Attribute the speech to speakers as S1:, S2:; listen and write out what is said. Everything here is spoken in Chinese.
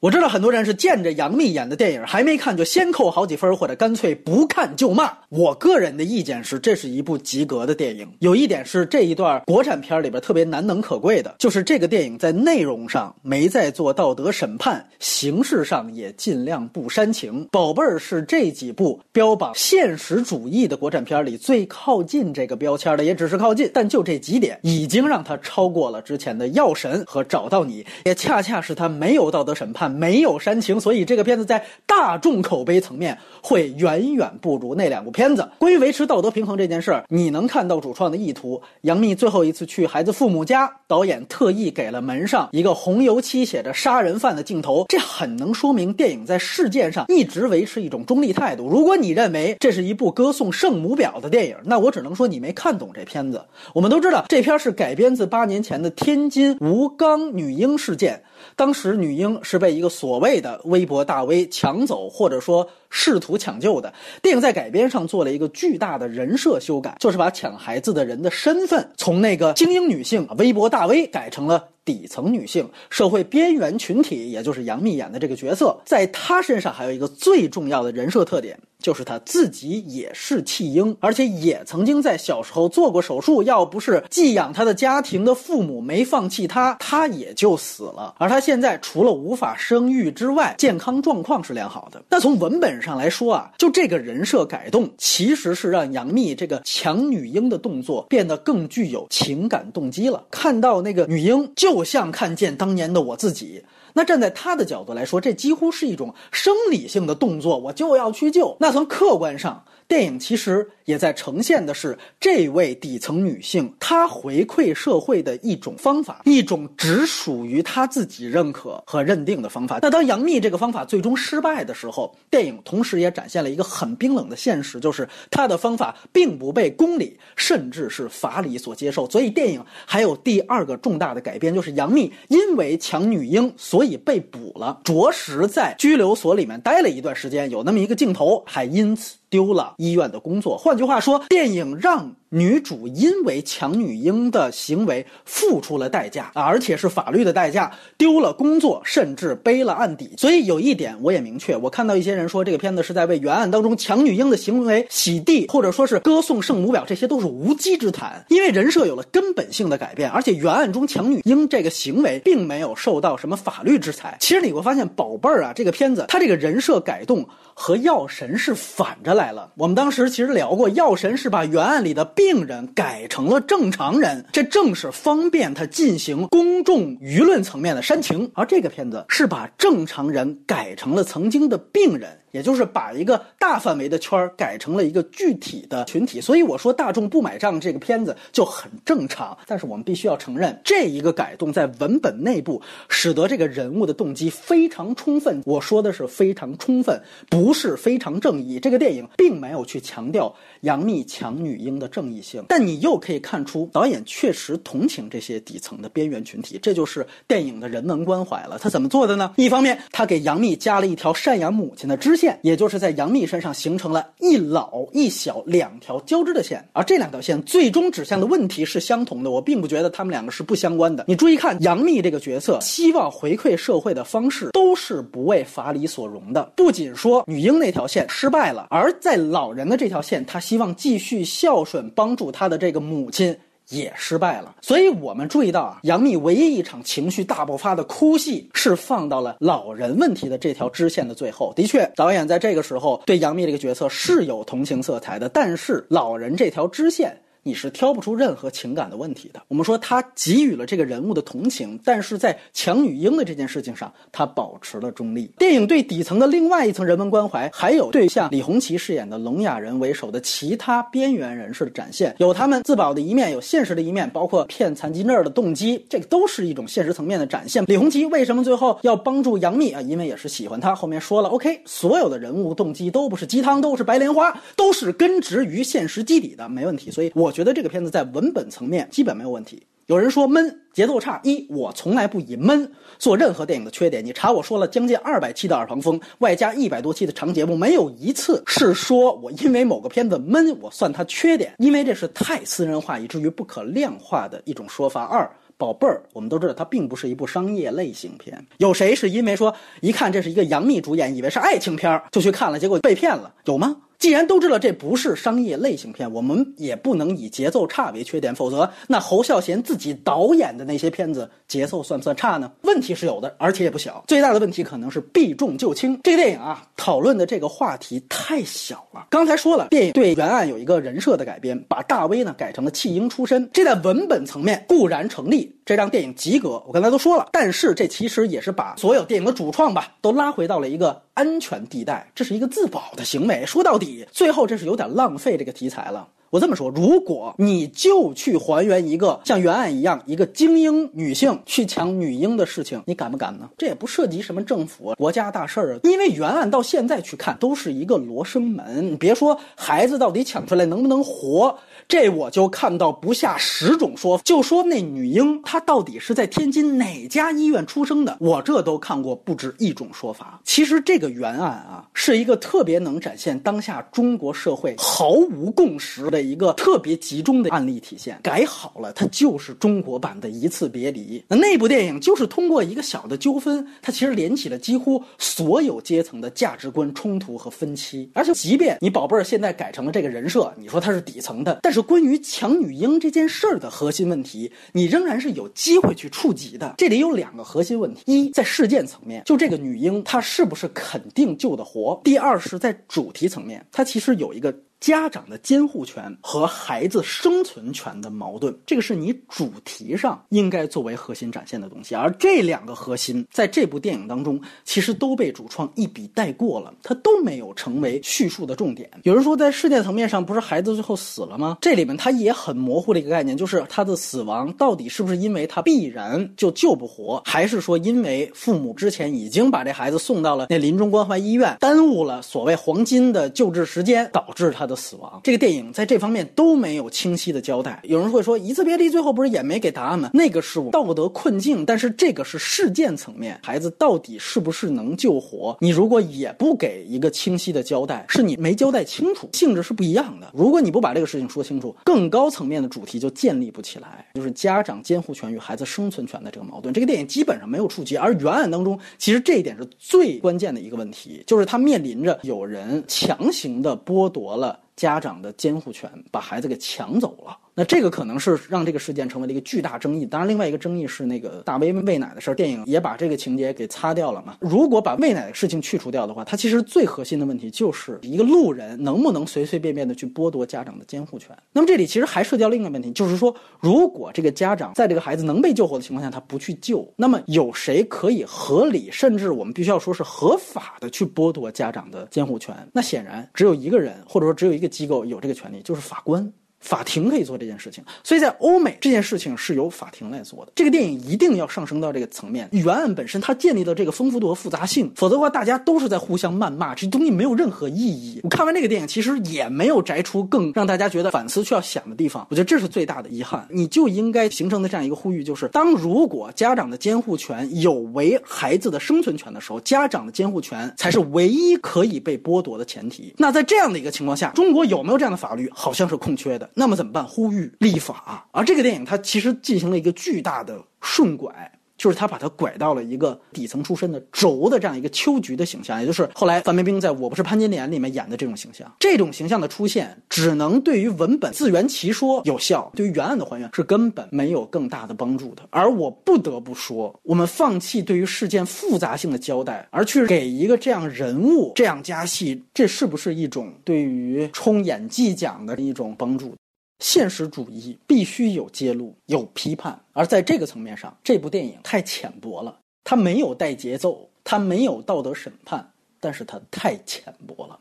S1: 我知道很多人是见着杨幂演的电影还没看就先扣好几分，或者干脆不看就骂。我个人的意见是，这是一部及格的电影。有一点是这一段国产片里边特别难能可贵的，就是这个电影在内容上没在做道德审判，形式上也尽量不煽情。宝贝儿是这几部标榜现实主义的国产片里最靠近这个标签的，也只是靠近，但就这几点已经让它超过了之前的《药神》和《找到你》，也恰恰是它没有道德审判。没有煽情，所以这个片子在大众口碑层面会远远不如那两部片子。关于维持道德平衡这件事儿，你能看到主创的意图。杨幂最后一次去孩子父母家，导演特意给了门上一个红油漆写着“杀人犯”的镜头，这很能说明电影在事件上一直维持一种中立态度。如果你认为这是一部歌颂圣母婊的电影，那我只能说你没看懂这片子。我们都知道，这片是改编自八年前的天津吴刚女婴事件。当时女婴是被一个所谓的微博大 V 抢走，或者说试图抢救的。电影在改编上做了一个巨大的人设修改，就是把抢孩子的人的身份从那个精英女性、微博大 V 改成了。底层女性、社会边缘群体，也就是杨幂演的这个角色，在她身上还有一个最重要的人设特点，就是她自己也是弃婴，而且也曾经在小时候做过手术。要不是寄养她的家庭的父母没放弃她，她也就死了。而她现在除了无法生育之外，健康状况是良好的。那从文本上来说啊，就这个人设改动，其实是让杨幂这个抢女婴的动作变得更具有情感动机了。看到那个女婴就。像看见当年的我自己。那站在他的角度来说，这几乎是一种生理性的动作，我就要去救。那从客观上，电影其实。也在呈现的是这位底层女性她回馈社会的一种方法，一种只属于她自己认可和认定的方法。那当杨幂这个方法最终失败的时候，电影同时也展现了一个很冰冷的现实，就是她的方法并不被公理甚至是法理所接受。所以电影还有第二个重大的改编，就是杨幂因为抢女婴，所所以被捕了，着实在拘留所里面待了一段时间，有那么一个镜头，还因此丢了医院的工作。换句话说，电影让。女主因为抢女婴的行为付出了代价啊，而且是法律的代价，丢了工作，甚至背了案底。所以有一点我也明确，我看到一些人说这个片子是在为原案当中抢女婴的行为洗地，或者说是歌颂圣母婊，这些都是无稽之谈。因为人设有了根本性的改变，而且原案中抢女婴这个行为并没有受到什么法律制裁。其实你会发现，宝贝儿啊，这个片子它这个人设改动和药神是反着来来了。我们当时其实聊过，药神是把原案里的。病人改成了正常人，这正是方便他进行公众舆论层面的煽情。而这个片子是把正常人改成了曾经的病人。也就是把一个大范围的圈儿改成了一个具体的群体，所以我说大众不买账这个片子就很正常。但是我们必须要承认，这一个改动在文本内部使得这个人物的动机非常充分。我说的是非常充分，不是非常正义。这个电影并没有去强调杨幂抢女婴的正义性，但你又可以看出导演确实同情这些底层的边缘群体，这就是电影的人文关怀了。他怎么做的呢？一方面，他给杨幂加了一条赡养母亲的支。线，也就是在杨幂身上形成了一老一小两条交织的线，而这两条线最终指向的问题是相同的。我并不觉得他们两个是不相关的。你注意看，杨幂这个角色希望回馈社会的方式都是不为法理所容的。不仅说女婴那条线失败了，而在老人的这条线，他希望继续孝顺，帮助他的这个母亲。也失败了，所以我们注意到啊，杨幂唯一一场情绪大爆发的哭戏是放到了老人问题的这条支线的最后。的确，导演在这个时候对杨幂这个角色是有同情色彩的，但是老人这条支线。你是挑不出任何情感的问题的。我们说他给予了这个人物的同情，但是在抢女婴的这件事情上，他保持了中立。电影对底层的另外一层人文关怀，还有对像李红旗饰演的聋哑人为首的其他边缘人士的展现，有他们自保的一面，有现实的一面，包括骗残疾证的动机，这个都是一种现实层面的展现。李红旗为什么最后要帮助杨幂啊？因为也是喜欢她。后面说了，OK，所有的人物动机都不是鸡汤，都是白莲花，都是根植于现实基底的，没问题。所以我。我觉得这个片子在文本层面基本没有问题。有人说闷，节奏差。一，我从来不以闷做任何电影的缺点。你查我说了将近二百期的耳旁风，外加一百多期的长节目，没有一次是说我因为某个片子闷，我算它缺点，因为这是太私人化以至于不可量化的一种说法。二。宝贝儿，我们都知道它并不是一部商业类型片。有谁是因为说一看这是一个杨幂主演，以为是爱情片儿就去看了，结果被骗了？有吗？既然都知道这不是商业类型片，我们也不能以节奏差为缺点，否则那侯孝贤自己导演的那些片子节奏算不算差呢？问题是有的，而且也不小。最大的问题可能是避重就轻。这个电影啊，讨论的这个话题太小了。刚才说了，电影对原案有一个人设的改编，把大威呢改成了弃婴出身，这在文本层面固然成立，这让电影及格。我刚才都说了，但是这其实也是把所有电影的主创吧都拉回到了一个。安全地带，这是一个自保的行为。说到底，最后这是有点浪费这个题材了。我这么说，如果你就去还原一个像原案一样一个精英女性去抢女婴的事情，你敢不敢呢？这也不涉及什么政府国家大事儿啊。因为原案到现在去看都是一个罗生门。你别说孩子到底抢出来能不能活。这我就看到不下十种说法，就说那女婴她到底是在天津哪家医院出生的，我这都看过不止一种说法。其实这个原案啊，是一个特别能展现当下中国社会毫无共识的一个特别集中的案例体现。改好了，它就是中国版的一次别离。那那部电影就是通过一个小的纠纷，它其实连起了几乎所有阶层的价值观冲突和分歧。而且，即便你宝贝儿现在改成了这个人设，你说他是底层的，但是。关于抢女婴这件事儿的核心问题，你仍然是有机会去触及的。这里有两个核心问题：一，在事件层面，就这个女婴她是不是肯定救得活；第二是在主题层面，它其实有一个。家长的监护权和孩子生存权的矛盾，这个是你主题上应该作为核心展现的东西。而这两个核心在这部电影当中，其实都被主创一笔带过了，它都没有成为叙述的重点。有人说，在事件层面上，不是孩子最后死了吗？这里面它也很模糊的一个概念，就是他的死亡到底是不是因为他必然就救不活，还是说因为父母之前已经把这孩子送到了那临终关怀医院，耽误了所谓黄金的救治时间，导致他。的死亡，这个电影在这方面都没有清晰的交代。有人会说，一次别离最后不是也没给答案吗？那个是我道德困境，但是这个是事件层面，孩子到底是不是能救活？你如果也不给一个清晰的交代，是你没交代清楚，性质是不一样的。如果你不把这个事情说清楚，更高层面的主题就建立不起来，就是家长监护权与孩子生存权的这个矛盾。这个电影基本上没有触及，而原案当中，其实这一点是最关键的一个问题，就是他面临着有人强行的剥夺了。家长的监护权把孩子给抢走了。那这个可能是让这个事件成为了一个巨大争议。当然，另外一个争议是那个大威喂奶的事儿，电影也把这个情节给擦掉了嘛。如果把喂奶的事情去除掉的话，它其实最核心的问题就是一个路人能不能随随便便的去剥夺家长的监护权。那么这里其实还涉及到另一个问题，就是说，如果这个家长在这个孩子能被救活的情况下，他不去救，那么有谁可以合理，甚至我们必须要说是合法的去剥夺家长的监护权？那显然只有一个人，或者说只有一个机构有这个权利，就是法官。法庭可以做这件事情，所以在欧美这件事情是由法庭来做的。这个电影一定要上升到这个层面，原案本身它建立的这个丰富度和复杂性，否则的话大家都是在互相谩骂，这东西没有任何意义。我看完这个电影，其实也没有摘出更让大家觉得反思需要想的地方。我觉得这是最大的遗憾。你就应该形成的这样一个呼吁，就是当如果家长的监护权有违孩子的生存权的时候，家长的监护权才是唯一可以被剥夺的前提。那在这样的一个情况下，中国有没有这样的法律？好像是空缺的。那么怎么办？呼吁立法。而这个电影它其实进行了一个巨大的顺拐。就是他把他拐到了一个底层出身的轴的这样一个秋菊的形象，也就是后来范冰冰在我不是潘金莲里面演的这种形象。这种形象的出现，只能对于文本自圆其说有效，对于原案的还原是根本没有更大的帮助的。而我不得不说，我们放弃对于事件复杂性的交代，而去给一个这样人物这样加戏，这是不是一种对于冲演技奖的一种帮助？现实主义必须有揭露、有批判，而在这个层面上，这部电影太浅薄了。它没有带节奏，它没有道德审判，但是它太浅薄了。